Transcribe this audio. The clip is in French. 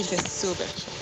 Il fait super chaud.